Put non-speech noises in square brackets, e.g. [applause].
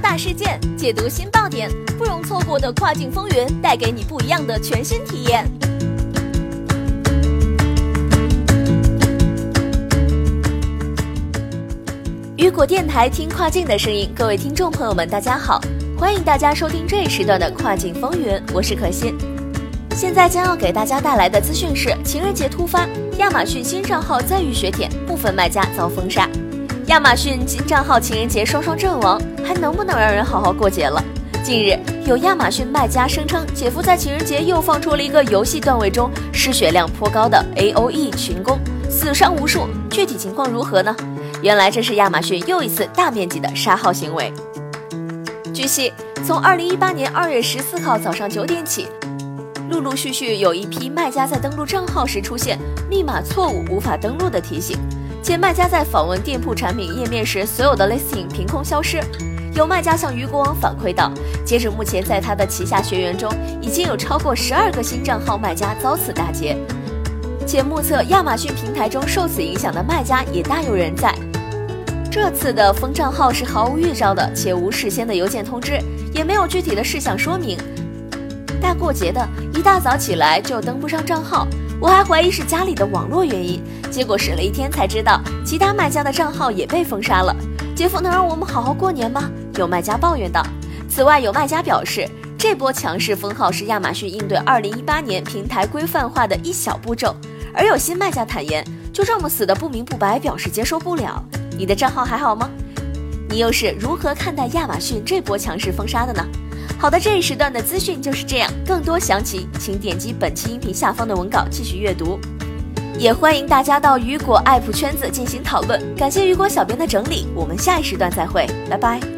大事件，解读新爆点，不容错过的跨境风云，带给你不一样的全新体验。雨果电台听跨境的声音，各位听众朋友们，大家好，欢迎大家收听这一时段的跨境风云，我是可心。现在将要给大家带来的资讯是：情人节突发，亚马逊新账号再遇雪舔，部分卖家遭封杀。亚马逊新账号情人节双双阵亡，还能不能让人好好过节了？近日，有亚马逊卖家声称，姐夫在情人节又放出了一个游戏段位中失血量颇高的 A O E 群攻，死伤无数。具体情况如何呢？原来这是亚马逊又一次大面积的杀号行为。据悉，从二零一八年二月十四号早上九点起，陆陆续续有一批卖家在登录账号时出现密码错误、无法登录的提醒。且卖家在访问店铺产品页面时，所有的 listing 凭空消失。有卖家向鱼国网反馈道，截止目前，在他的旗下学员中，已经有超过十二个新账号卖家遭此大劫。且目测亚马逊平台中受此影响的卖家也大有人在。这次的封账号是毫无预兆的，且无事先的邮件通知，也没有具体的事项说明。大过节的，一大早起来就登不上账号。我还怀疑是家里的网络原因，结果使了一天才知道，其他卖家的账号也被封杀了。姐夫能让我们好好过年吗？有 [laughs] 卖家抱怨道。此外，有卖家表示，这波强势封号是亚马逊应对2018年平台规范化的一小步骤。而有新卖家坦言，就这么死的不明不白，表示接受不了。你的账号还好吗？你又是如何看待亚马逊这波强势封杀的呢？好的，这一时段的资讯就是这样。更多详情，请点击本期音频下方的文稿继续阅读。也欢迎大家到雨果 APP 圈子进行讨论。感谢雨果小编的整理，我们下一时段再会，拜拜。